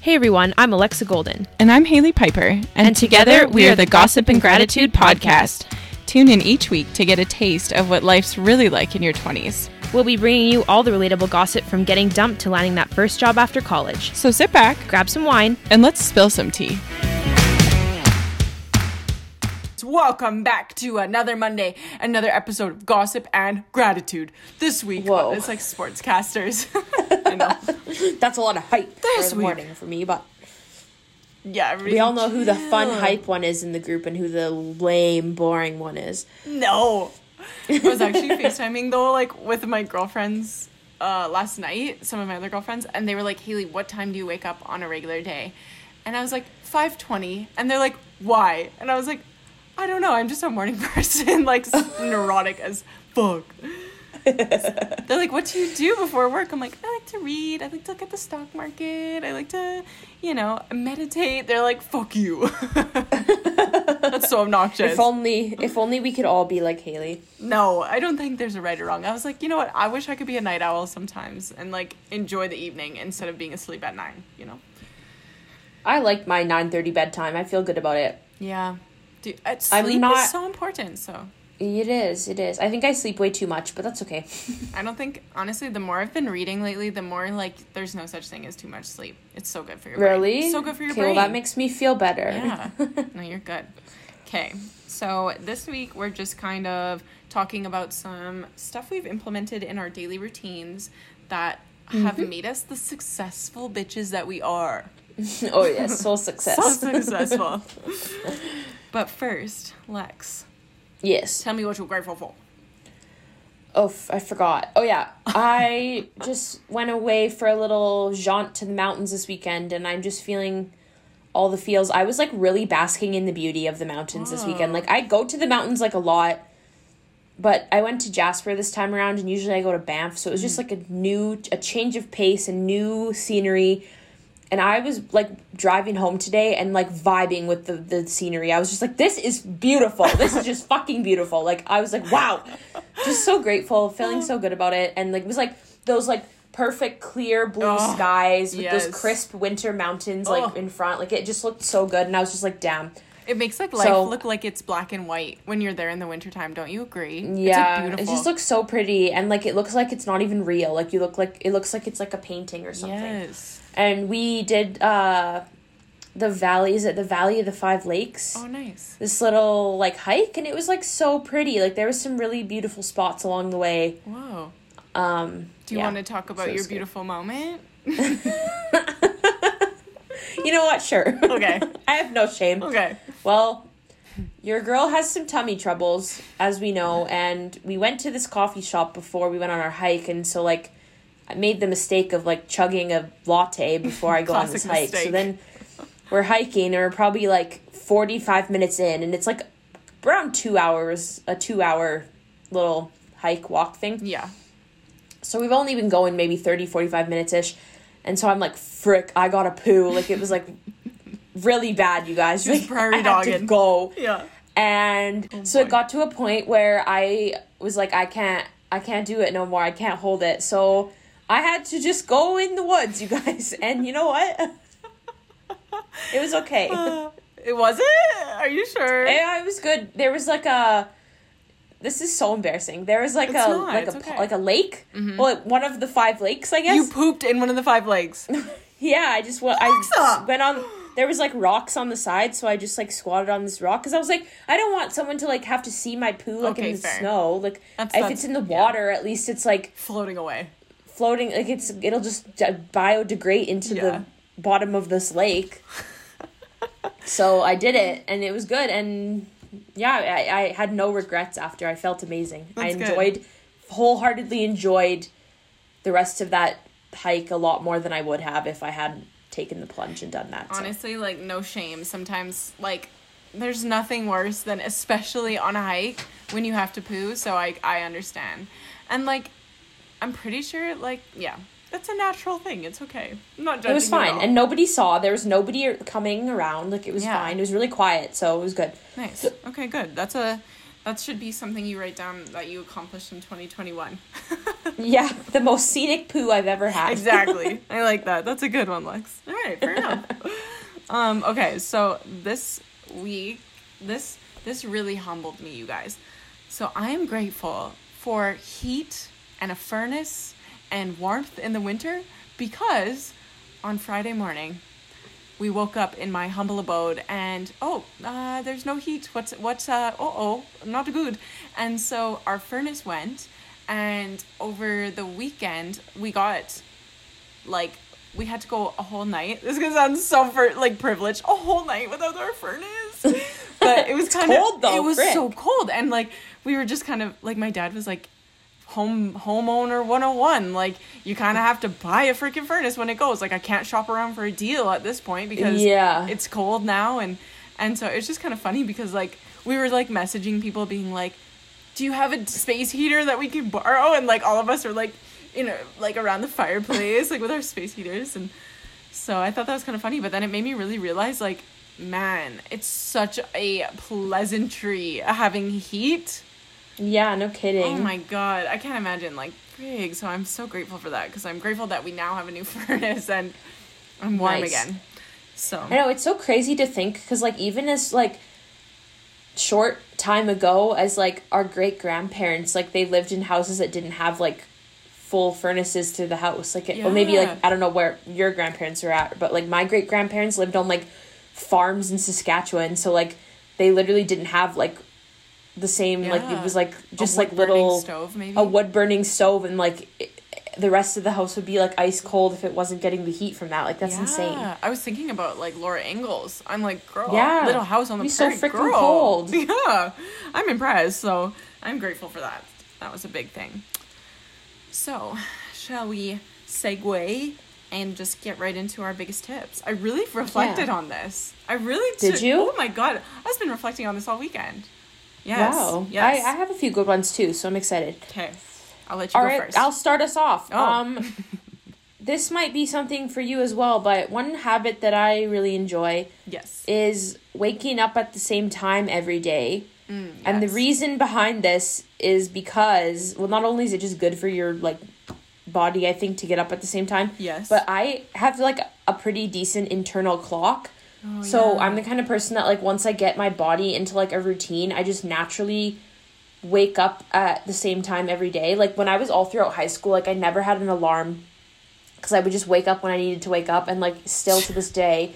Hey everyone, I'm Alexa Golden. And I'm Haley Piper. And, And together, we are the Gossip and Gratitude podcast. Tune in each week to get a taste of what life's really like in your 20s. We'll be bringing you all the relatable gossip from getting dumped to landing that first job after college. So sit back Grab some wine. and let's spill some tea. Welcome back to another Monday, another episode of Gossip and Gratitude. This week, Whoa. it's like sportscasters. I know. That's a lot of hype This for the morning for me, but Yeah, we all know who the fun hype one is in the group and who the lame, boring one is. No. I was actually FaceTiming though, like with my girlfriends uh, last night, some of my other girlfriends, and they were like, Haley, what time do you wake up on a regular day? And I was like, 5.20. And they're like, why? And I was like, I don't know. I'm just a morning person, like neurotic as fuck. They're like, what do you do before work? I'm like, I like to read. I like to look at the stock market. I like to, you know, meditate. They're like, fuck you. That's so obnoxious. If only, if only we could all be like Haley. No, I don't think there's a right or wrong. I was like, you know what? I wish I could be a night owl sometimes and like enjoy the evening instead of being asleep at nine. You know? I like my nine thirty bedtime. I feel good about it. Yeah. Dude, uh, I'm sleep not- is so important. So It is. It is. I think I sleep way too much, but that's okay. I don't think honestly, the more I've been reading lately, the more like there's no such thing as too much sleep. It's so good for your brain. Really? So good for your brain. Well, that makes me feel better. Yeah. no, you're good. Okay. So this week we're just kind of talking about some stuff we've implemented in our daily routines that have Mm-hmm. made us the successful bitches that we are. oh yes, soul success. So successful. but first, Lex, yes. tell me what you're grateful for. Oh, f- I forgot. Oh yeah, I just went away for a little jaunt to the mountains this weekend, and I'm just feeling all the feels. I was like really basking in the beauty of the mountains this weekend. Like I go to the mountains like a lot, but I went to Jasper this time around, and usually I go to Banff, so it was just mm. like a new, a change of pace, and new scenery. And I was like driving home today and like vibing with the, the scenery. I was just like, this is beautiful. This is just fucking beautiful. Like, I was like, wow. Just so grateful, feeling so good about it. And like, it was like those like perfect clear blue Oh, skies with yes. those crisp winter mountains like Oh. in front. Like, it just looked so good. And I was just like, damn. It makes like life So- look like it's black and white when you're there in the wintertime, don't you agree? Yeah, it's like it just looks so pretty. And like, it looks like it's not even real. Like, you look like, it looks like it's like a painting or something. Yes. And we did uh the valley, is it the Valley of the Five Lakes? Oh, nice. this little like hike and it was like so pretty like there was some really beautiful spots along the way Whoa. um Do you yeah. want to talk about So your it's good. beautiful moment? you know what sure Okay. i have no shame Okay. well your girl has some tummy troubles as we know and we went to this coffee shop before we went on our hike and so like i made the mistake of like chugging a latte before i go on this hike so then we're hiking and we're probably like 45 minutes in and it's like around two hours a two hour little hike walk thing Yeah. So we've only been going maybe 30, 45 minutes ish. And so I'm like, frick, I gotta poo. Like it was like really bad, you guys. Just Like, prairie I had to go. Yeah. And so boy. it got to a point where I was like, I can't, I can't do it no more. I can't hold it. So I had to just go in the woods, you guys. And you know what? it was okay. It wasn't? Are you sure? Yeah, it was good. There was like a. This is so embarrassing. There was like It's a not, like a okay. Mm-hmm. like a lake. Well, one of the five lakes, I guess. you pooped in one of the five lakes. Yeah, I just went. I went on. There was like rocks on the side, so I just like squatted on this rock because I was like, I don't want someone to like have to see my poo like Okay, in the fair. snow. Like That's- if that's- it's in the yeah. water, at least it's like Floating away. Floating. Like it's it'll just biodegrade into Yeah. the bottom of this lake. so I did it, and it was good, and yeah, I, I had no regrets after. I felt amazing. I That's good. enjoyed, wholeheartedly enjoyed, the rest of that hike a lot more than I would have if I hadn't taken the plunge and done that. so. Honestly, like no shame. Sometimes like there's nothing worse than especially on a hike when you have to poo, so I I understand. And like I'm pretty sure like yeah, that's a natural thing. It's okay. I'm not judging It was fine, and nobody saw. There was nobody coming around. Like it was Yeah. fine. It was really quiet, so it was good. Nice. Okay, good. That's a that should be something you write down that you accomplished in 2021. Yeah, the most scenic poo I've ever had. exactly. I like that. That's a good one, Lex. All right, fair enough. Um, okay, so this week, this this really humbled me, you guys. So I am grateful for heat and a furnace and warmth in the winter because on Friday morning we woke up in my humble abode and oh uh, there's no heat. What's what's uh oh oh not good. And so our furnace went and over the weekend we got like we had to go a whole night. This is gonna sound so for like privileged. A whole night without our furnace. But it was kind cold, of though, it was frick. so cold. And like we were just kind of like my dad was like home homeowner 101 like you kind of have to buy a freaking furnace when it goes. Like i can't shop around for a deal at this point because Yeah. it's cold now and and so it's just kind of funny because like we were like messaging people being like do you have a space heater that we can borrow? And like all of us are like you know like around the fireplace like with our space heaters. And so i thought that was kind of funny but then it made me really realize like man it's such a pleasantry having heat Yeah, no kidding. Oh my god, I can't imagine like big. So I'm so grateful for that because I'm grateful that we now have a new furnace and I'm warm Nice. again. So I know it's so crazy to think because like even as like short time ago as like our great grandparents like they lived in houses that didn't have like full furnaces to the house like it or maybe like I don't know where your grandparents are at but like my great grandparents lived on like farms in Saskatchewan so like they literally didn't have like the same like it was like just like little stove maybe. a wood burning stove and like it, the rest of the house would be like ice cold if it wasn't getting the heat from that like that's insane I was thinking about like Laura Ingalls. I'm like, girl, Yeah. little house on the Be so prairie, freaking girl. cold. Yeah, I'm impressed. So I'm grateful for that. That was a big thing. So, shall we segue and just get right into our biggest tips? I really reflected Yeah. on this. I really Did you? Oh my god, I've been reflecting on this all weekend. Yes. Wow. Yes. I, I have a few good ones too, so I'm excited. Okay. I'll let you All go right, first. I'll start us off. Oh. Um this might be something for you as well, but one habit that I really enjoy yes. is waking up at the same time every day. Mm, And the reason behind this is because well not only is it just good for your like body I think to get up at the same time, Yes. but I have like a pretty decent internal clock. Oh, So yeah. I'm the kind of person that like once I get my body into like a routine, I just naturally wake up at the same time every day. Like when I was all throughout high school, like I never had an alarm because I would just wake up when I needed to wake up and like still to this day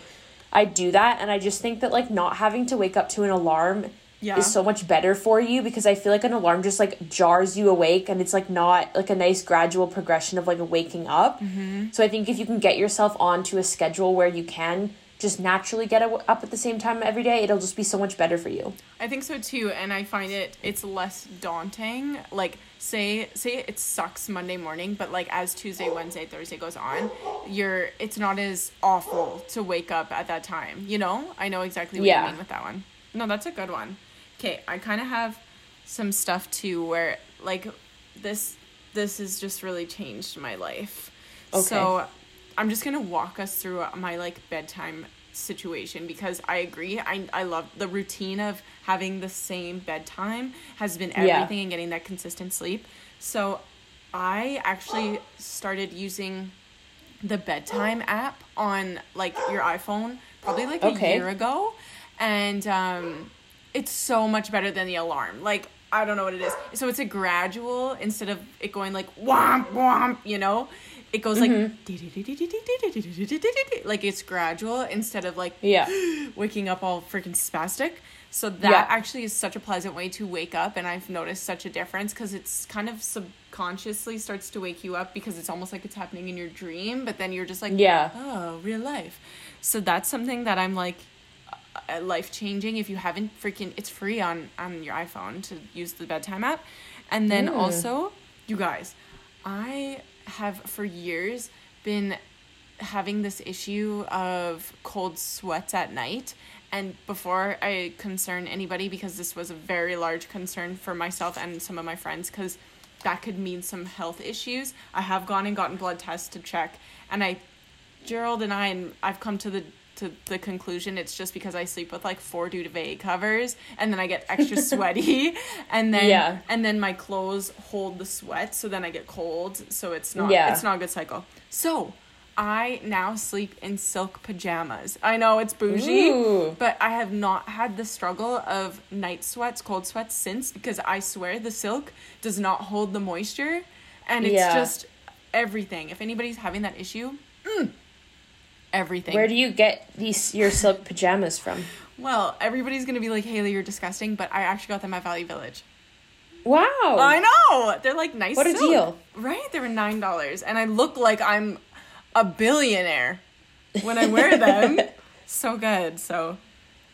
I do that and I just think that like not having to wake up to an alarm Yeah. is so much better for you because I feel like an alarm just like jars you awake and it's like not like a nice gradual progression of like waking up. Mm-hmm. So I think if you can get yourself onto a schedule where you can just naturally get up at the same time every day, it'll just be so much better for you. I think so too, and I find it it's less daunting. Like say say it sucks Monday morning, but like as Tuesday, Wednesday, Thursday goes on, you're it's not as awful to wake up at that time. You know, I know exactly what Yeah. you mean with that one. No, that's a good one. Okay, I kind of have some stuff too where like this this has just really changed my life. Okay. So I'm just gonna walk us through my like bedtime situation because I agree. I I love the routine of having the same bedtime has been Yeah. everything and getting that consistent sleep. So I actually started using the bedtime app on like your iPhone probably like Okay. a year ago and um it's so much better than the alarm. Like I don't know what it is. So it's a gradual instead of it going like womp womp, you know? It goes like like it's gradual instead of like Yeah. waking up all freaking spastic. So that Yeah. actually is such a pleasant way to wake up, and I've noticed such a difference because it's kind of subconsciously starts to wake you up because it's almost like it's happening in your dream, but then you're just like, Yeah. oh, real life. So that's something that I'm like, uh, life changing. If you haven't freaking, it's free on on your iPhone to use the bedtime app, and then Mm. also, you guys, I have for years been having this issue of cold sweats at night. And before I concern anybody, because this was a very large concern for myself and some of my friends, because that could mean some health issues, I have gone and gotten blood tests to check. And I, Gerald and I, and I've come to the to the conclusion it's just because I sleep with like four duvet covers and then I get extra sweaty and then Yeah. and then my clothes hold the sweat so then I get cold so it's not Yeah. it's not a good cycle. So I now sleep in silk pajamas. I know it's bougie, Ooh. but I have not had the struggle of night sweats, cold sweats since because I swear the silk does not hold the moisture and it's Yeah. just everything. If anybody's having that issue, everything. Where do you get these your silk pajamas from? well, everybody's gonna be like, Haley, you're disgusting, but I actually got them at Value Village. Wow. I know they're like nice. What a silk. deal. right? They were nine dollars, and I look like I'm a billionaire when I wear them. so good. So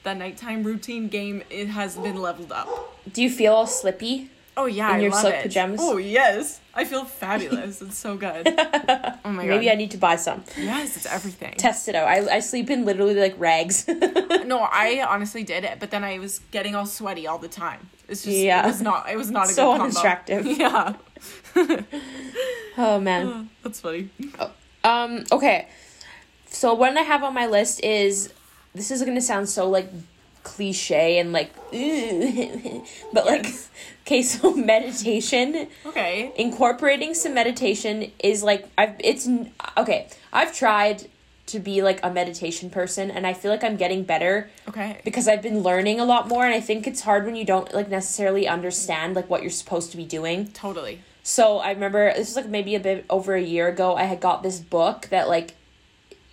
the nighttime routine game it has been leveled up. Do you feel all slippy? Oh yeah, In I your love silk it. pajamas? Oh yes, I feel fabulous. it's so good. Oh my god. Maybe. I need to buy some. yes, it's everything. Test it out. I, I sleep in literally like rags. no, I honestly did it, but then I was getting all sweaty all the time. It's just Yeah. it was not it was not a So good combo. unattractive. Yeah. oh man. That's funny. Um, okay. So what I have on my list is this is gonna sound so like cliche and like but like okay, so meditation. Okay. Incorporating some meditation is like I've it's okay. I've tried to be like a meditation person and I feel like I'm getting better Okay. because I've been learning a lot more and I think it's hard when you don't like necessarily understand like what you're supposed to be doing. Totally. So I remember this was like maybe a bit over a year ago. I had got this book that like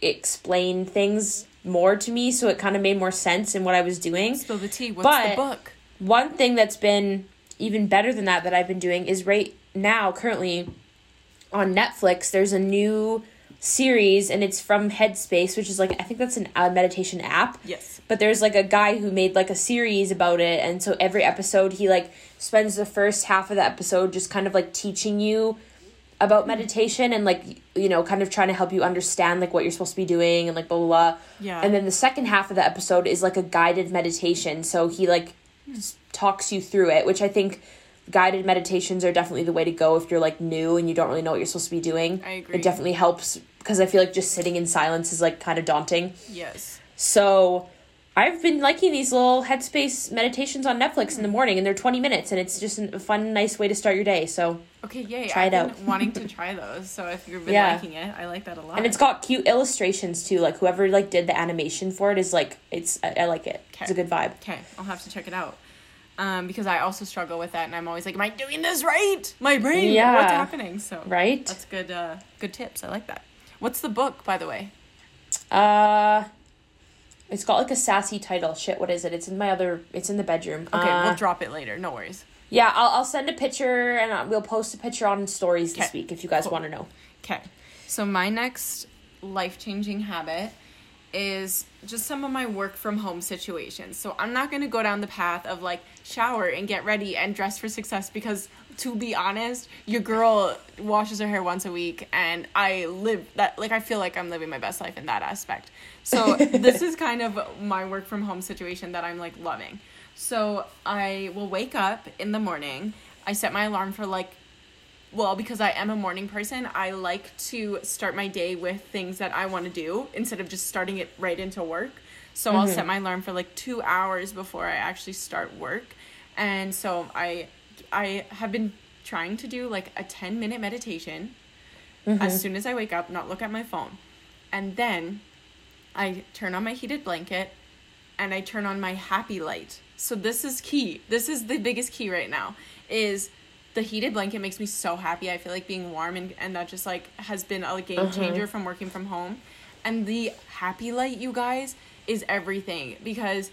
explained things more to me, so it kind of made more sense in what I was doing. Spill the tea. What's But- the book? One thing that's been even better than that that I've been doing is right now currently on Netflix. There's a new series and it's from Headspace, which is like I think that's an a meditation app Yes. but there's like a guy who made like a series about it and so every episode he like spends the first half of the episode just kind of like teaching you about meditation and like you know kind of trying to help you understand like what you're supposed to be doing and like blah blah blah Yeah. and then the second half of the episode is like a guided meditation so he like s- talks you through it which i think guided meditations are definitely the way to go if you're like new and you don't really know what you're supposed to be doing I agree. it definitely helps because i feel like just sitting in silence is like kind of daunting Yes. so I've been liking these little headspace meditations on Netflix in the morning, and they're 20 minutes, and it's just a fun, nice way to start your day. So, Okay, yay. Try I've it been out. wanting to try those. So if you've been Yeah. liking it, I like that a lot. and it's got cute illustrations too. Like whoever like did the animation for it is like it's I, I like it. It's a good vibe. Okay, I'll have to check it out. Um, because I also struggle with that, and I'm always like, "Am I doing this right? My brain, Yeah. what's happening?" So Right? that's good. Uh, good tips. I like that. What's the book, by the way? Uh, it's got like a sassy title. Shit, what is it? It's in my other. It's in the bedroom. Okay, Uh, we'll drop it later. No worries. yeah, I'll I'll send a picture and uh, we'll post a picture on stories this week if you guys Cool. want to know. Okay, so my next life changing habit is just some of my work from home situations. So I'm not going to go down the path of like shower and get ready and dress for success because to be honest, your girl washes her hair once a week and I live that like I feel like I'm living my best life in that aspect. So this is kind of my work from home situation that I'm like loving. So I will wake up in the morning. I set my alarm for like well, because I am a morning person, I like to start my day with things that I want to do instead of just starting it right into work. So I'll set mm-hmm. my alarm for like 2 hours before I actually start work. And so I I have been trying to do like a 10 minute meditation mm-hmm. as soon as I wake up, not look at my phone. And then I turn on my heated blanket and I turn on my happy light. So this is key. This is the biggest key right now is the heated blanket makes me so happy. I feel like being warm and, and that just like has been a game uh-huh. changer from working from home. And the happy light, you guys, is everything because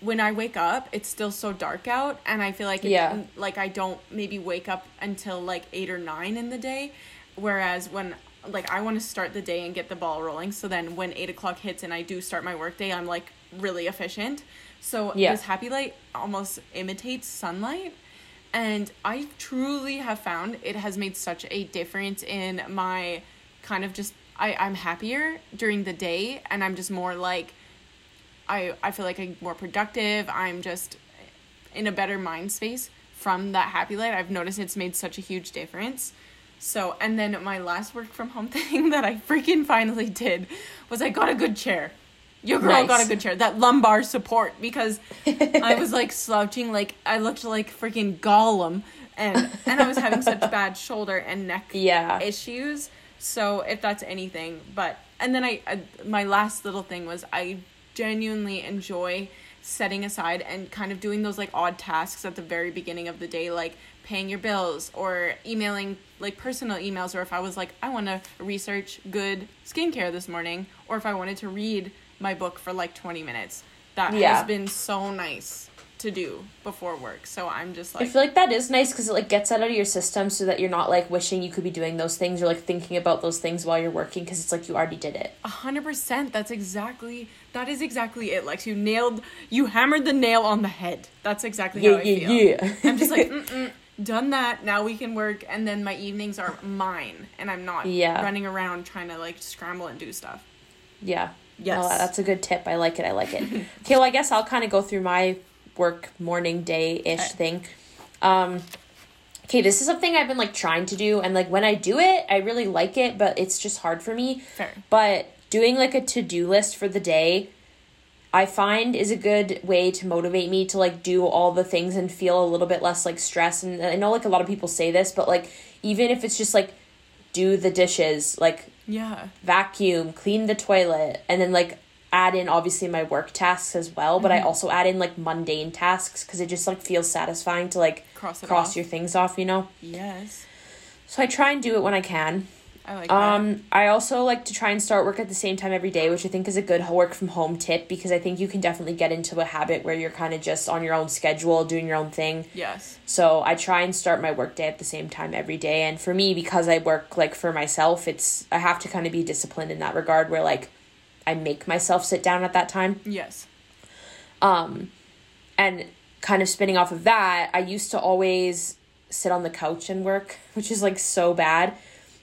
when I wake up, it's still so dark out and I feel like it, Yeah. like I don't maybe wake up until like 8 or 9 in the day whereas when like I want to start the day and get the ball rolling so then when 8 o'clock hits and I do start my workday I'm like really efficient so Yeah. this happy light almost imitates sunlight and I truly have found it has made such a difference in my kind of just I, I'm happier during the day and I'm just more like I, I feel like I'm more productive. I'm just in a better mind space from that happy light. I've noticed it's made such a huge difference. So, and then my last work from home thing that I freaking finally did was I got a good chair. Your girl got a good chair. That lumbar support because I was like slouching, like I looked like freaking Gollum, and and I was having such bad shoulder and neck Yeah. issues. So if that's anything, but and then I, I my last little thing was I genuinely enjoy setting aside and kind of doing those like odd tasks at the very beginning of the day, like paying your bills or emailing like personal emails, or if I was like I want to research good skincare this morning, or if I wanted to read my book for like twenty minutes. That Yeah. has been so nice to do before work. So I'm just like I feel like that is nice because it like gets that out of your system so that you're not like wishing you could be doing those things or like thinking about those things while you're working because it's like you already did it. A hundred percent. That's exactly that is exactly it. Like you nailed, you hammered the nail on the head. That's exactly how Yeah, I yeah, feel. yeah. I'm just like, mm-mm, done that. Now we can work, and then my evenings are mine, and I'm not Yeah. running around trying to like scramble and do stuff. Yeah. Yes. No, that's a good tip. I like it. I like it. okay, well, I guess I'll kind of go through my work morning day ish Okay. thing. Um, okay, this is something I've been like trying to do, and like when I do it, I really like it, but it's just hard for me. Fair. But doing like a to do list for the day, I find is a good way to motivate me to like do all the things and feel a little bit less like stress. And I know like a lot of people say this, but like even if it's just like do the dishes, like Yeah. vacuum, clean the toilet, and then like add in obviously my work tasks as well, but I mm-hmm. also add in like mundane tasks because it just like feels satisfying to like Cross cross your things off, you know? Yes. So I try and do it when I can. I like that. Um, I also like to try and start work at the same time every day, which I think is a good work from home tip because I think you can definitely get into a habit where you're kind of just on your own schedule, doing your own thing. Yes. So I try and start my work day at the same time every day. And for me, because I work like for myself, it's I have to kind of be disciplined in that regard where like I make myself sit down at that time. Yes. Um and kind of spinning off of that, I used to always sit on the couch and work, which is like so bad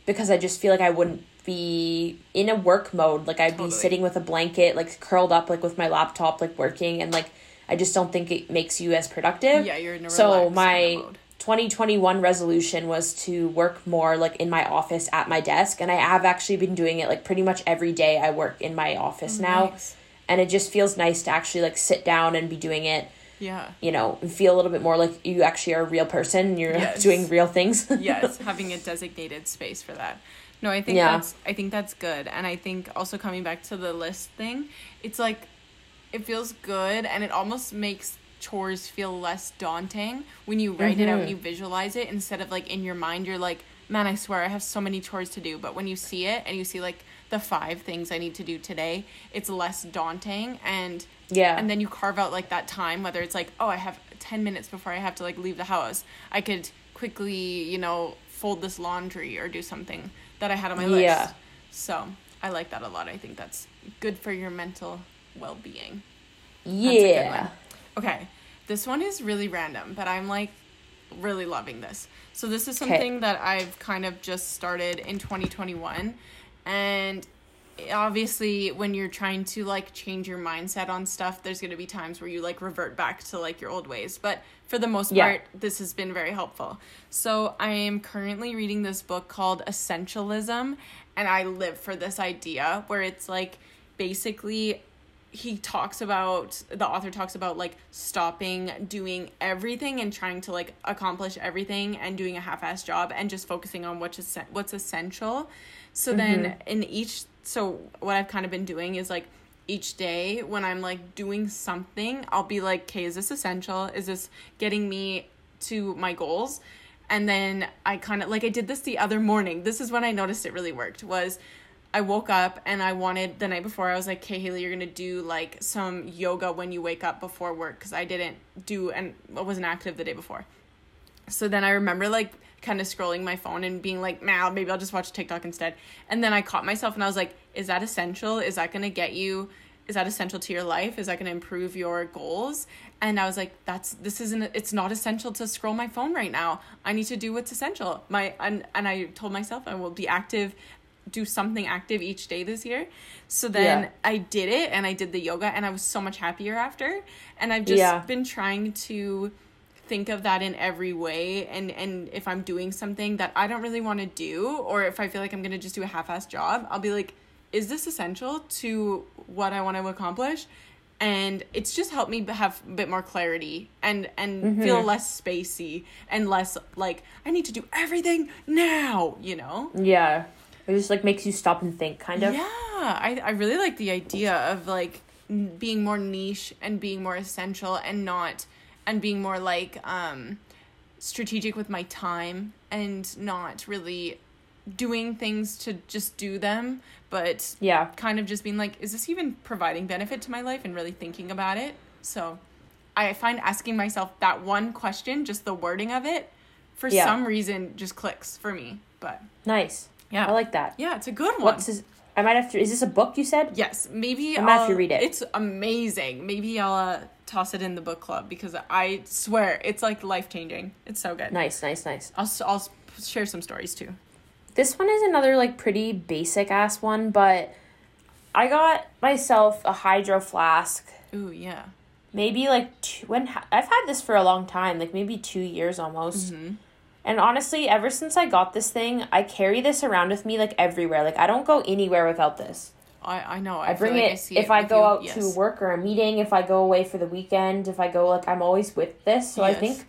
because I just feel like I wouldn't be in a work mode. Like I'd Totally. be sitting with a blanket, like curled up like with my laptop, like working and like I just don't think it makes you as productive. Yeah, you're in a So my kind of mode. 2021 resolution was to work more like in my office at my desk and I have actually been doing it like pretty much every day I work in my office oh, now Nice. and it just feels nice to actually like sit down and be doing it Yeah. you know feel a little bit more like you actually are a real person and you're Yes. doing real things yes, having a designated space for that. No, I think Yeah. that's I think that's good. And I think also coming back to the list thing, it's like it feels good and it almost makes chores feel less daunting when you write it out and mm-hmm. you visualize it instead of like in your mind you're like, man, I swear I have so many chores to do. But when you see it and you see like the five things I need to do today, it's less daunting and yeah. and then you carve out like that time whether it's like oh i have 10 minutes before i have to like leave the house i could quickly you know fold this laundry or do something that i had on my list. Yeah. so i like that a lot. I think that's good for your mental well-being. A good yeah. Okay. This one is really random but i'm like really loving this. So this is something that i've kind of just started in 2021 and obviously when you're trying to like change your mindset on stuff there's going to be times where you like revert back to like your old ways. But for the most Yeah. part this has been very helpful. So i am currently reading this book called essentialism and i live for this idea where it's like basically he talks about the author talks about like stopping doing everything and trying to like accomplish everything and doing a half-ass job and just focusing on what's what's essential so then mm-hmm. in each so what i've kind of been doing is like each day when i'm like doing something i'll be like okay is this essential? Is this getting me to my goals? And then i kind of like i did this the other morning. This is when i noticed it really worked was I woke up and I wanted the night before I was like, "Okay, Haley, you're gonna do like some yoga when you wake up before work," because I didn't do and I wasn't active the day before. So then I remember like kind of scrolling my phone and being like, "Man, maybe I'll just watch TikTok instead." And then I caught myself and I was like, "Is that essential? Is that gonna get you?" Is that essential to your life? Is that going to improve your goals? And I was like, that's this isn't it's not essential to scroll my phone right now. I need to do what's essential. My and and I told myself I will be active do something active each day this year. So then Yeah. I did it and I did the yoga and I was so much happier after. And I've just Yeah. been trying to think of that in every way and and if I'm doing something that I don't really want to do or if I feel like I'm going to just do a half-ass job, I'll be like is this essential to what I want to accomplish? And it's just helped me have a bit more clarity and and mm-hmm. feel less spacey and less like I need to do everything now, you know? Yeah. It just like makes you stop and think, kind of. Yeah, I, I really like the idea of like being more niche and being more essential and not and being more like um strategic with my time and not really doing things to just do them but Yeah. kind of just being like is this even providing benefit to my life and really thinking about it so i find asking myself that one question just the wording of it for Yeah. some reason just clicks for me but Nice. Yeah. I like that. yeah it's a good one What's this? I might have to. Is this a book you said? Yes, maybe I might have to read it. It's amazing. Maybe I'll uh, toss it in the book club because I swear it's like life changing. It's so good. Nice, nice, nice. I'll I'll share some stories too. This one is another like pretty basic ass one, but I got myself a hydro flask. Ooh yeah. Maybe like two, when I've had this for a long time, like maybe two years almost. Mm-hmm. And honestly, ever since I got this thing, I carry this around with me like everywhere. Like I don't go anywhere without this. I I know. I, I bring like it I if it I go you. out Yes. to work or a meeting, if I go away for the weekend, if I go like I'm always with this. So I think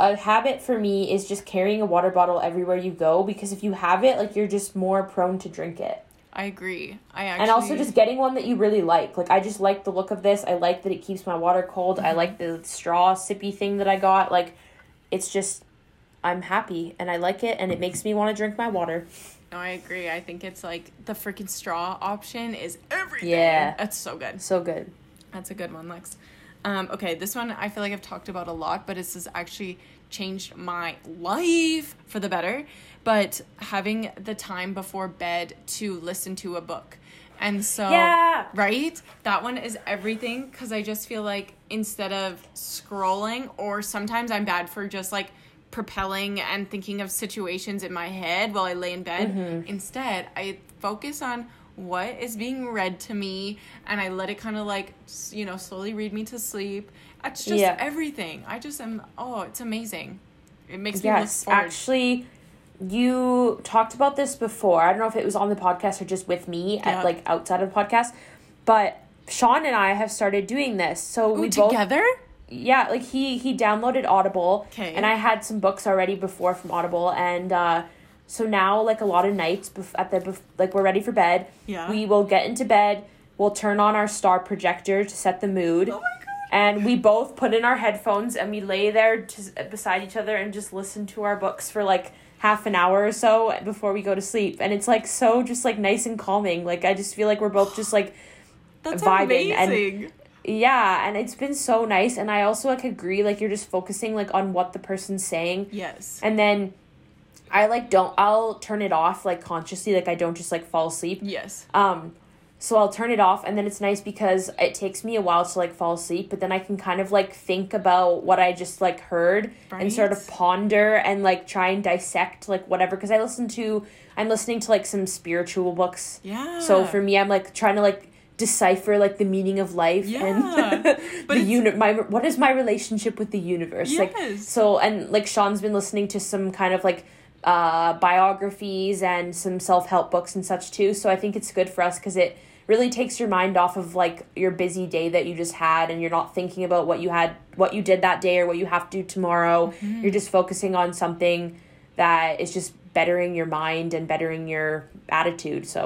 a habit for me is just carrying a water bottle everywhere you go because if you have it, like you're just more prone to drink it. I agree. I actually and also just getting one that you really like. Like I just like the look of this. I like that it keeps my water cold. Mm-hmm. I like the straw sippy thing that I got. Like it's just I'm happy and I like it and it makes me want to drink my water. No, I agree. I think it's like the freaking straw option is everything. Yeah. That's so good. So good. That's a good one, Lex. Um, okay, this one I feel like I've talked about a lot, but this has actually changed my life for the better. But having the time before bed to listen to a book. And so, Yeah. right? That one is everything because I just feel like instead of scrolling, or sometimes I'm bad for just like propelling and thinking of situations in my head while I lay in bed. Mm-hmm. Instead, I focus on what is being read to me and I let it kind of like, you know, slowly read me to sleep. It's just Yeah. everything. I just am, oh, it's amazing. It makes me look forward. actually, you talked about this before. I don't know if it was on the podcast or just with me Yeah. at like outside of the podcast, but Sean and I have started doing this. So Ooh, we both together? Yeah, like he he downloaded Audible, 'Kay. and I had some books already before from Audible, and uh, so now like a lot of nights bef- at the bef- like we're ready for bed. Yeah. we will get into bed. We'll turn on our star projector to set the mood. Oh my God. And we both put in our headphones and we lay there just beside each other and just listen to our books for like half an hour or so before we go to sleep. And it's like so just like nice and calming. Like I just feel like we're both just like That's vibing and- amazing. Yeah, and it's been so nice. And I also like agree, like you're just focusing like on what the person's saying. yes. And then I like don't I'll turn it off like consciously, like I don't just like fall asleep. Yes. Um so I'll turn it off and then it's nice because it takes me a while to like fall asleep, but then I can kind of like think about what I just like heard and sort of ponder and like try and dissect like whatever because I listen to I'm listening to like some spiritual books. Yeah. So for me, I'm like trying to like decipher like the meaning of life Yeah. and the uni- my what is my relationship with the universe? Like so and like Sean's been listening to some kind of like uh biographies and some self-help books and such too. So I think it's good for us cuz it really takes your mind off of like your busy day that you just had and you're not thinking about what you had what you did that day or what you have to do tomorrow. Mm-hmm. you're just focusing on something that is just bettering your mind and bettering your attitude so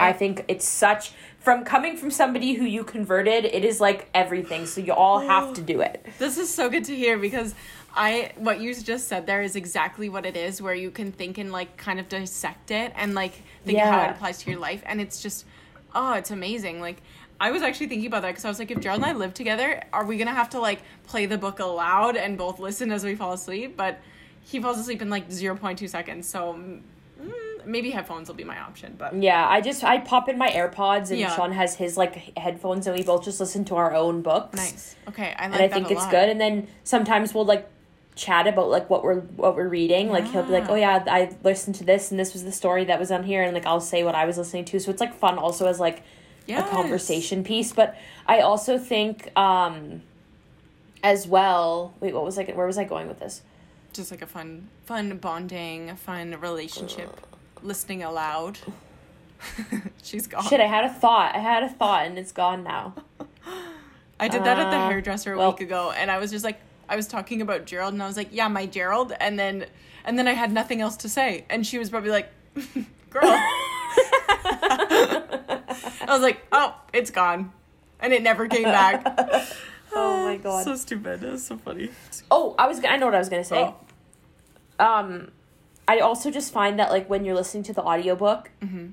I, I- think it's such from coming from somebody who you converted, it is like everything. So you all have to do it. This is so good to hear because I what you just said there is exactly what it is where you can think and like kind of dissect it and like think of how it applies to your life and it's just oh it's amazing like I was actually thinking about that because I was like if Gerald and I live together are we gonna have to like play the book aloud and both listen as we fall asleep but he falls asleep in like 0.2 seconds so maybe headphones will be my option but Yeah, I just I pop in my AirPods and Yeah. Sean has his like headphones and we both just listen to our own books. nice okay I like And I that think it's lot. good. And then sometimes we'll like chat about like what we're what we're reading. Like he'll be like, "Oh yeah, I listened to this and this was the story that was on here." And like I'll say what I was listening to. So it's like fun also as like Yes. a conversation piece. But I also think um as well. Wait, what was I? Where was I going with this? just like a fun fun bonding fun relationship listening aloud She's gone. Shit, I had a thought. I had a thought and it's gone now. I did that at the Uh, hairdresser a well- week ago, and I was just like, I was talking about Gerald, and I was like, yeah, my Gerald, and then, and then I had nothing else to say, and she was probably like, girl. I was like, oh, it's gone, and it never came back. Oh my god. So stupid. Was so funny. Oh, I was. I know what I was gonna say. Oh. Um, I also just find that like when you're listening to the audiobook, Mm-hmm.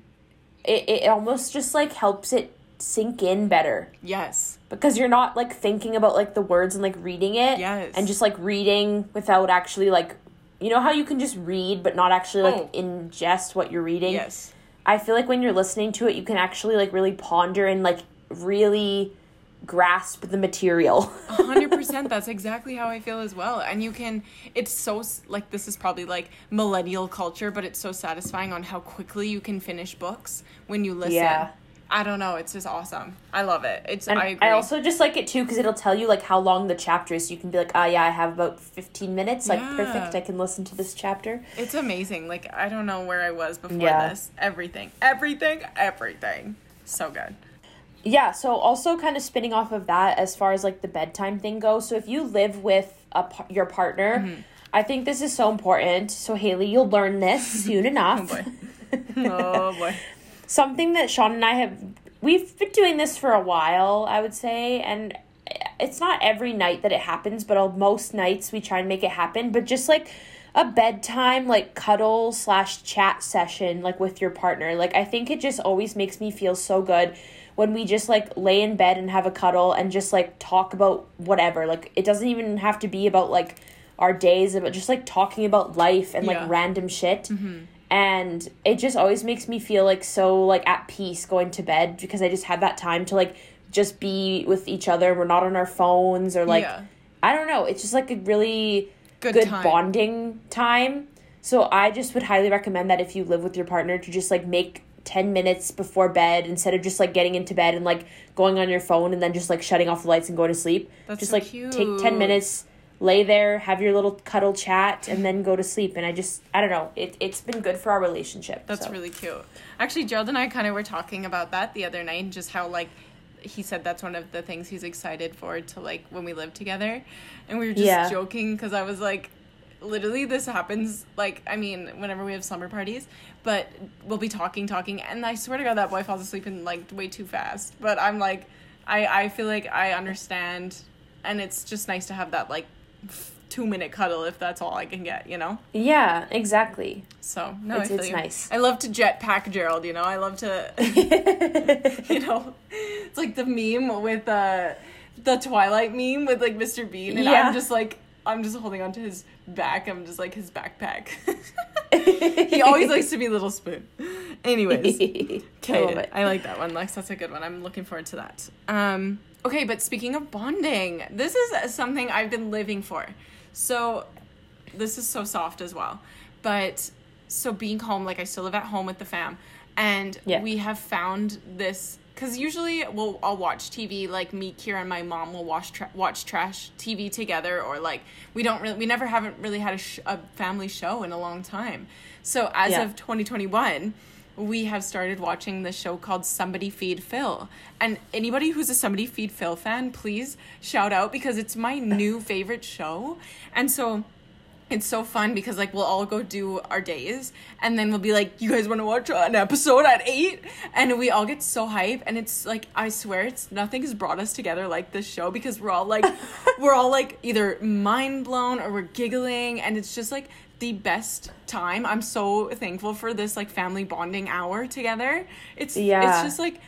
it it almost just like helps it sink in better Yes. because you're not like thinking about like the words and like reading it. Yes. And just like reading without actually like, you know how you can just read but not actually like Oh. ingest what you're reading. Yes. I feel like when you're listening to it, you can actually like really ponder and like really grasp the material. hundred percent. That's exactly how I feel as well. And you can. It's so like this is probably like millennial culture, but it's so satisfying on how quickly you can finish books when you listen. Yeah. I don't know. It's just awesome. I love it. It's. And I I, also just like it too because it'll tell you like how long the chapter is. So you can be like, ah, yeah, I have about fifteen minutes. Like Yeah. perfect. I can listen to this chapter. It's amazing. Like I don't know where I was before Yeah. this. Everything, everything, everything. So good. Yeah. So also kind of spinning off of that as far as like the bedtime thing goes. So if you live with a your partner, Mm-hmm. I think this is so important. So Haley, you'll learn this soon enough. boy. Oh boy. something that Sean and I have we've been doing this for a while, I would say, and it's not every night that it happens, but on most nights we try and make it happen. But just like a bedtime like cuddle slash chat session like with your partner, like I think it just always makes me feel so good when we just like lay in bed and have a cuddle and just like talk about whatever. Like it doesn't even have to be about like our days, but just like talking about life and like Yeah. random shit mm-hmm. and it just always makes me feel like so like at peace going to bed because I just have that time to like just be with each other. We're not on our phones or like Yeah. I don't know. It's just like a really Good good, time. bonding time. So I just would highly recommend that if you live with your partner to just like make 10 minutes before bed instead of just like getting into bed and like going on your phone and then just like shutting off the lights and going to sleep. That's just so like take 10 minutes lay there, have your little cuddle chat, and then go to sleep. And I just, I don't know, it, it's been good for our relationship. That's so. really cute. Actually, Gerald and I kind of were talking about that the other night, and just how like he said that's one of the things he's excited for to like when we live together, and we were just Yeah. joking because I was like, literally this happens like I mean whenever we have slumber parties, but we'll be talking, talking, and I swear to God that boy falls asleep in like way too fast. But I'm like, I I feel like I understand, and it's just nice to have that like two minute cuddle if that's all I can get, you know. Yeah, exactly. So no, It's- I feel it's you. nice. I love to jetpack Gerald. You know, I love to. you know, it's like the meme with uh, the Twilight meme with like Mr. Bean, and Yeah. I'm just like I'm just holding onto his back. I'm just like his backpack. he always likes to be Little Spoon. Anyways, I love it. I like that one, Lex. That's a good one. I'm looking forward to that. Um, okay, but speaking of bonding, this is something I've been living for. So, this is so soft as well. But so being home, like I still live at home with the fam, and Yeah. we have found this because usually we'll I'll watch TV like me, Kira, and my mom will watch tra- watch trash TV together, or like we don't really we never haven't really had a, sh- a family show in a long time. So as Yeah. of 2021 we have started watching the show called Somebody Feed Phil. And anybody who's a Somebody Feed Phil fan, please shout out because it's my new favorite show. And so it's so fun because like we'll all go do our days and then we'll be like you guys want to watch an episode at 8 and we all get so hype and it's like I swear it's nothing has brought us together like this show because we're all like we're all like either mind blown or we're giggling and it's just like the best time. I'm so thankful for this like family bonding hour together. It's Yeah. it's just like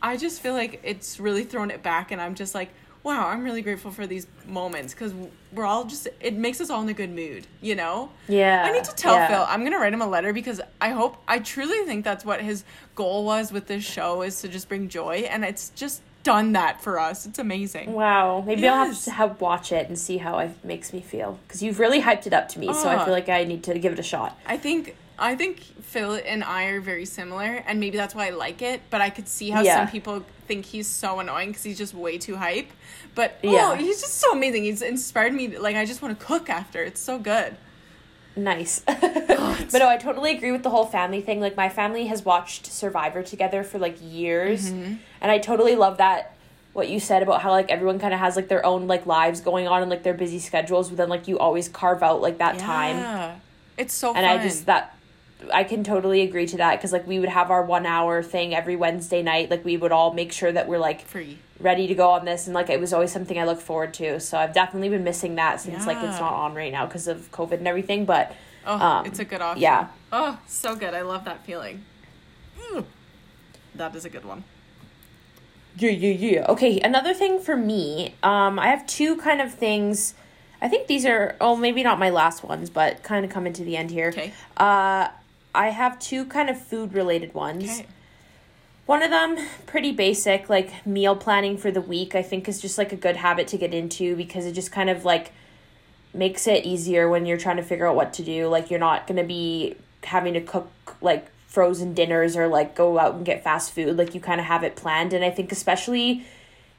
I just feel like it's really thrown it back, and I'm just like, wow, I'm really grateful for these moments because we're all just, it makes us all in a good mood, you know? Yeah, I need to tell yeah. Phil, I'm going to write him a letter because I hope, I truly think that's what his goal was with this show is to just bring joy, and it's just done that for us. It's amazing. Wow, maybe I'll have to have watch it and see how it makes me feel because you've really hyped it up to me. So I Ah. feel like I need to give it a shot. I think I think Phil and I are very similar, and maybe that's why I like it. But I could see how Yeah. some people think he's so annoying because he's just way too hype. But oh, Yeah. oh, he's just so amazing. He's inspired me. Like I just want to cook after. It's so good. Nice. but no, I totally agree with the whole family thing. Like my family has watched Survivor together for like years. Mm-hmm. And I totally love that what you said about how like everyone kind of has like their own like lives going on and like their busy schedules, but then like you always carve out like that time. It's so And fun. I just that I can totally agree to that because like we would have our one hour thing every Wednesday night. Like we would all make sure that we're like free. ready to go on this and like it was always something I look forward to. So I've definitely been missing that since like it's not on right now because of COVID and everything. But Oh, Um, it's a good option. yeah. Oh, so good. I love that feeling. Mm. That is a good one. Yeah, yeah, yeah. Okay, another thing for me, um, I have two kind of things. I think these are, oh, maybe not my last ones, but kind of coming to the end here. Okay. Uh, I have two kind of food related ones. Okay. One of them, pretty basic, like meal planning for the week, I think is just like a good habit to get into because it just kind of like makes it easier when you're trying to figure out what to do. Like, you're not going to be having to cook like frozen dinners or like go out and get fast food. Like, you kind of have it planned. And I think, especially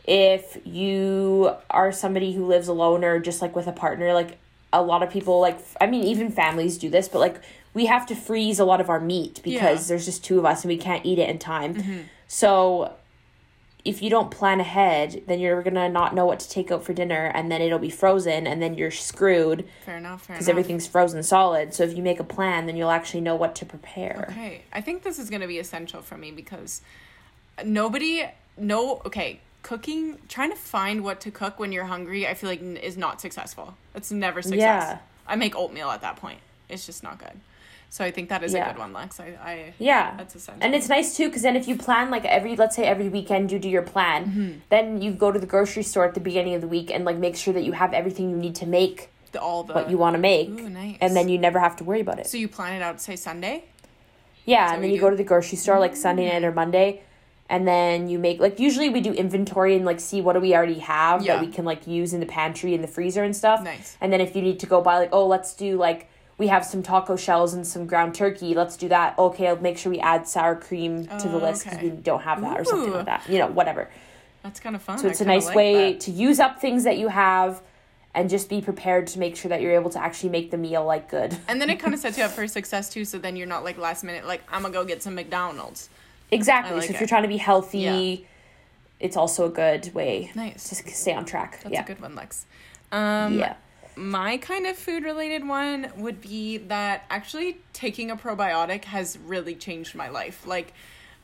if you are somebody who lives alone or just like with a partner, like a lot of people, like, I mean, even families do this, but like, we have to freeze a lot of our meat because Yeah. Mm-hmm. there's just two of us and we can't eat it in time. So if you don't plan ahead, then you're gonna not know what to take out for dinner, and then it'll be frozen, and then you're screwed Fair enough. Fair because everything's frozen solid. So if you make a plan, then you'll actually know what to prepare. Okay, I think this is going to be essential for me because nobody, no, okay, cooking, trying to find what to cook when you're hungry, I feel like is not successful. It's never success. Yeah. I make oatmeal at that point. It's just not good. So I think that is Yeah. a good one, Lex. I, I Yeah. That's essential. And it's nice too because then if you plan like every let's say every weekend you do your plan, Mm-hmm. then you go to the grocery store at the beginning of the week and like make sure that you have everything you need to make the, all the what you want to make, Ooh, nice. and then you never have to worry about it. So you plan it out, say Sunday. Yeah, and then you go to the grocery store like Sunday night or Monday, and then you make like usually we do inventory and like see what do we already have Yeah. that we can like use in the pantry and the freezer and stuff. Nice. And then if you need to go buy like oh let's do like we have some taco shells and some ground turkey, let's do that. Okay, I'll make sure we add sour cream to the Oh, list because okay. we don't have that or something like that. You know, whatever. That's kind of fun. So it's a nice like way that. to use up things that you have and just be prepared to make sure that you're able to actually make the meal like good. And then it kind of sets you up for success too. So then you're not like last minute, like I'm gonna go get some McDonald's. Exactly. Like so if it. you're trying to be healthy, Yeah. it's also a good way Nice. to stay on track. That's yeah. a good one, Lex. Um, yeah. My kind of food related one would be that actually taking a probiotic has really changed my life. Like,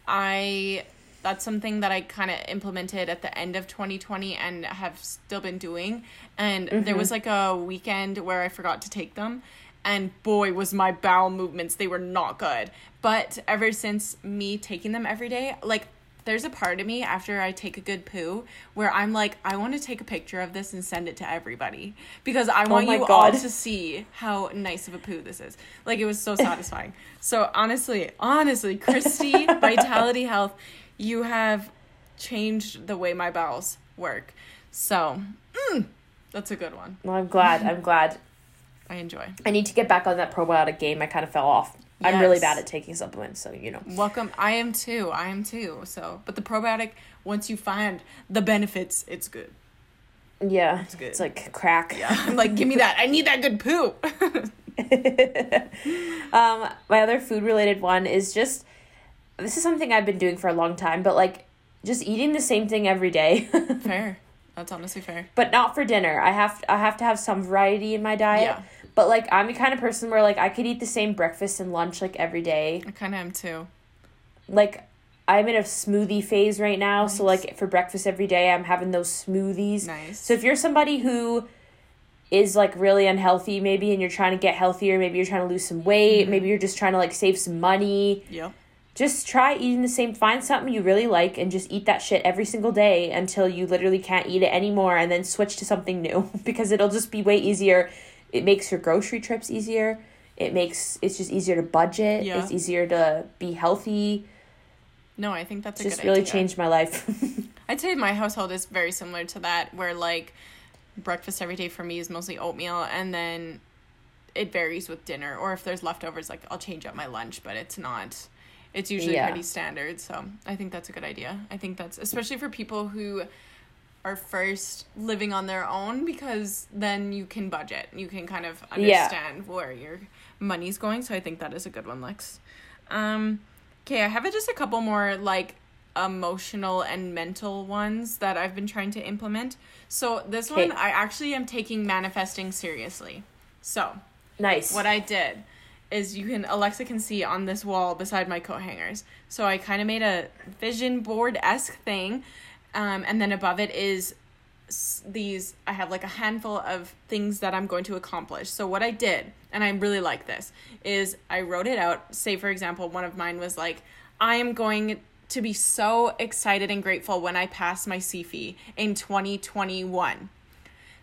I. That's something that I kind of implemented at the end of 2020 and have still been doing. And there was mm-hmm. like a weekend where I forgot to take them. And boy, was my bowel movements, they were not good. But ever since me taking them every day, like there's a part of me after I take a good poo where I'm like, I want to take a picture of this and send it to everybody because I want my you God. all to see how nice of a poo this is. Like it was so satisfying. so honestly, honestly, Christy, Vitality Health, you have changed the way my bowels work. So mm, that's a good one. Well, I'm glad. I'm glad. I enjoy. I need to get back on that probiotic game. I kind of fell off. I'm really bad at taking supplements, so you know. Welcome. I am too. I am too. So, but the probiotic, once you find the benefits, it's good. Yeah, it's good. it's like crack. Yeah. I'm like, give me that. I need that good poo. Um, my other food related one is just this is something I've been doing for a long time, but like just eating the same thing every day, fair. That's honestly fair. but not for dinner. I have I have to have some variety in my diet. Yeah. But like I'm the kind of person where like I could eat the same breakfast and lunch like every day. I kind of am too. Like I'm in a smoothie phase right now, so like for breakfast every day I'm having those smoothies. Nice. So if you're somebody who is like really unhealthy maybe and you're trying to get healthier, maybe you're trying to lose some weight, Mm-hmm. maybe you're just trying to like save some money, Yep. just try eating the same find something you really like and just eat that shit every single day until you literally can't eat it anymore and then switch to something new because it'll just be way easier. It makes your grocery trips easier. It makes it's just easier to budget. Yeah. It's easier to be healthy. No, I think that's a just really idea. changed my life. I'd say my household is very similar to that, where like breakfast every day for me is mostly oatmeal, and then it varies with dinner, or if there's leftovers, like I'll change up my lunch, but it's not. It's usually Yeah. pretty standard, so I think that's a good idea. I think that's especially for people who are first living on their own because then you can budget. You can kind of Yeah. understand where your money's going. So I think that is a good one, Lex. Um, okay, I have just a couple more like emotional and mental ones that I've been trying to implement. So this Okay. one, I actually am taking manifesting seriously. So Nice. what I did is you can Alexa can see on this wall beside my coat hangers. So I kind of made a vision board esque thing, um, and then above it is these. I have like a handful of things that I'm going to accomplish. So what I did, and I really like this, is I wrote it out. Say for example, one of mine was like, I am going to be so excited and grateful when I pass my CFE in 2021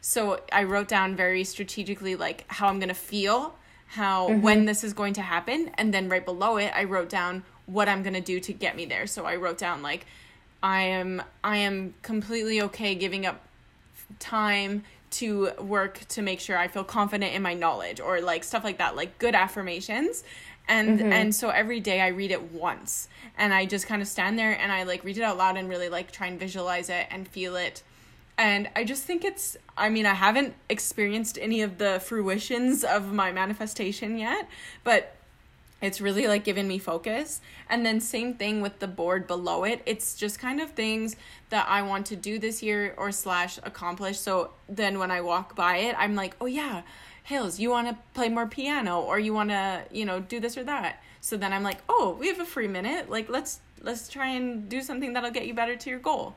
so i wrote down very strategically like how i'm going to feel how when this is going to happen and then right below it i wrote down what i'm going to do to get me there so i wrote down like i am i am completely okay giving up time to work to make sure i feel confident in my knowledge or like stuff like that like good affirmations. And mm-hmm. and so every day i read it once. And i just kind of stand there and i like read it out loud and really like try and visualize it and feel it. And I just think it's, I mean, I haven't experienced any of the fruitions of my manifestation yet, but it's really like given me focus. And then, same thing with the board below it. It's just kind of things that I want to do this year or slash accomplish. So then when I walk by it, I'm like, oh yeah, Hills, you want to play more piano or you want to, you know, do this or that. So then I'm like, oh, we have a free minute. Like, let's, let's try and do something that'll get you better to your goal.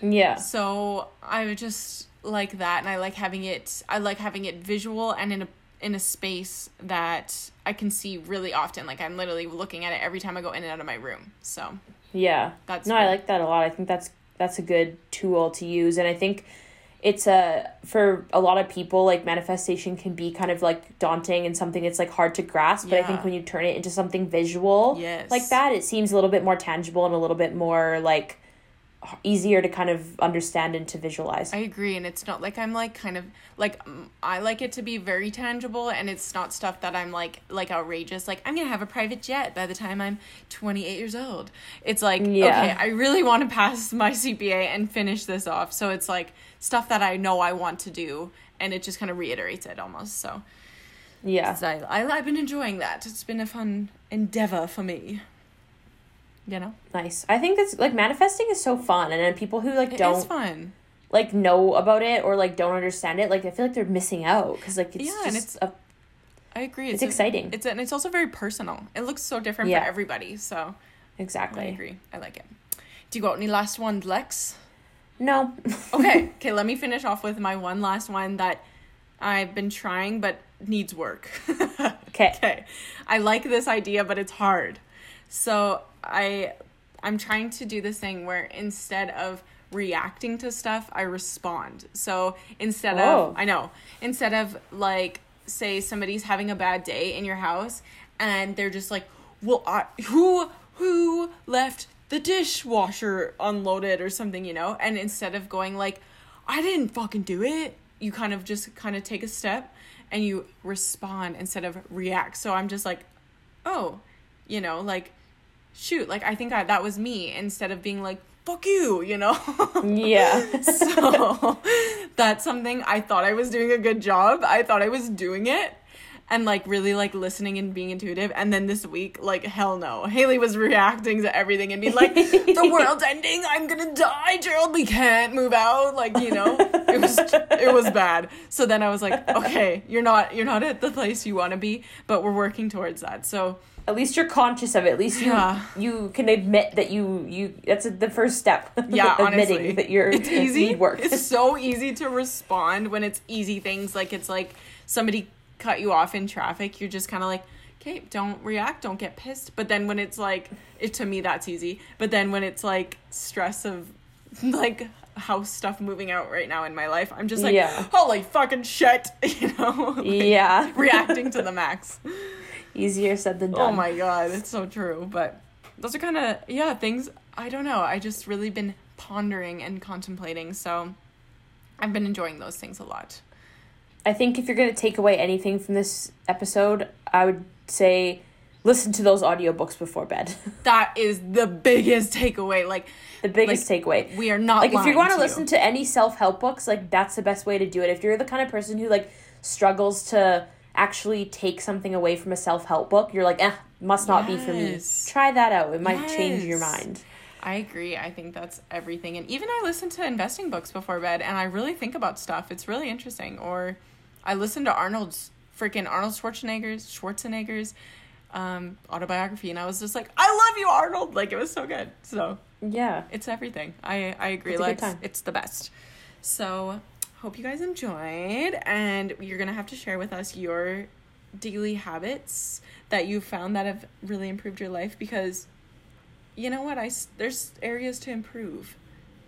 yeah. So I would just like that, and I like having it. I like having it visual and in a in a space that I can see really often. Like I'm literally looking at it every time I go in and out of my room. So Yeah. That's no, I like that a lot. I think that's that's a good tool to use, and I think it's a for a lot of people like manifestation can be kind of like daunting and something that's like hard to grasp. But I think when you turn it into something visual, Yes. like that, it seems a little bit more tangible and a little bit more like easier to kind of understand and to visualize. I agree, and it's not like I'm like kind of like I like it to be very tangible, and it's not stuff that I'm like like outrageous. Like I'm gonna have a private jet by the time I'm 28 years old. It's like Yeah. okay, I really want to pass my CPA and finish this off. So it's like stuff that I know I want to do, and it just kind of reiterates it almost. So yeah. I, I I've been enjoying that. It's been a fun endeavor for me. You know, Nice. I think that's like manifesting is so fun, and then people who like It don't fun. like know about it or like don't understand it, like I feel like they're missing out because like it's Yeah, and it's- a I agree. It's a- exciting. It's and it's also very personal. It looks so different Yeah. for everybody. So exactly. I agree. I like it. Do you got any last ones, Lex? No. Okay. okay. Let me finish off with my one last one that I've been trying but needs work. Okay. okay. I like this idea, but it's hard. So I I'm trying to do this thing where instead of reacting to stuff, I respond. So instead Oh. of I know, instead of like say somebody's having a bad day in your house and they're just like, "Well, I who who left the dishwasher unloaded or something, you know?" And instead of going like, "I didn't fucking do it," you kind of just kind of take a step and you respond instead of react. So I'm just like, "Oh, you know, like shoot, like I think I, that was me instead of being like, fuck you, you know? yeah. so that's something I thought I was doing a good job. I thought I was doing it and like really like listening and being intuitive. And then this week, like hell no. Haley was reacting to everything and being like, the world's ending, I'm gonna die, Gerald, we can't move out. Like, you know, it was it was bad. So then I was like, okay, you're not you're not at the place you wanna be, but we're working towards that. So At least you're conscious of it. At least you Yeah. you can admit that you you that's the first step. yeah admitting honestly that you're it's easy work. it's so easy to respond when it's easy things like it's like somebody cut you off in traffic you're just kind of like okay don't react don't get pissed but then when it's like it to me that's easy but then when it's like stress of like house stuff moving out right now in my life i'm just like Yeah. holy fucking shit you know Like, yeah. reacting to the max Easier said than oh done. Oh my god, it's so true. But those are kind of yeah things. I don't know. I just really been pondering and contemplating. So I've been enjoying those things a lot. I think if you're going to take away anything from this episode, I would say listen to those audiobooks before bed. That is the biggest takeaway. Like the biggest takeaway. we are not like if lying going to listen you. to any self-help books, like that's the best way to do it. If you're the kind of person who like struggles to actually take something away from a self-help book, you're like, eh, must not be for me. Try that out. It might change your mind. I agree. I think that's everything. And even I listen to investing books before bed and I really think about stuff. It's really interesting. Or I listen to Arnold's freaking Arnold Schwarzenegger's Schwarzenegger's um, autobiography and I was just like, I love you, Arnold. Like it was so good. So Yeah. it's everything. I, I agree. It's a good Let's- time. It's the best. So hope you guys enjoyed and you're gonna have to share with us your daily habits that you found that have really improved your life because you know what? I, there's areas to improve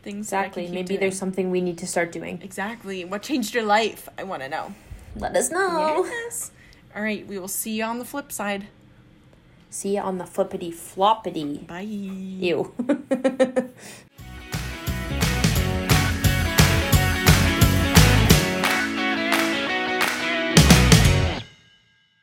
things that I can Exactly. Maybe doing. there's something we need to start doing. exactly what changed your life I want to know Let us know. yes all right we will see you on the flip side See you on the flippity floppity. bye Ew.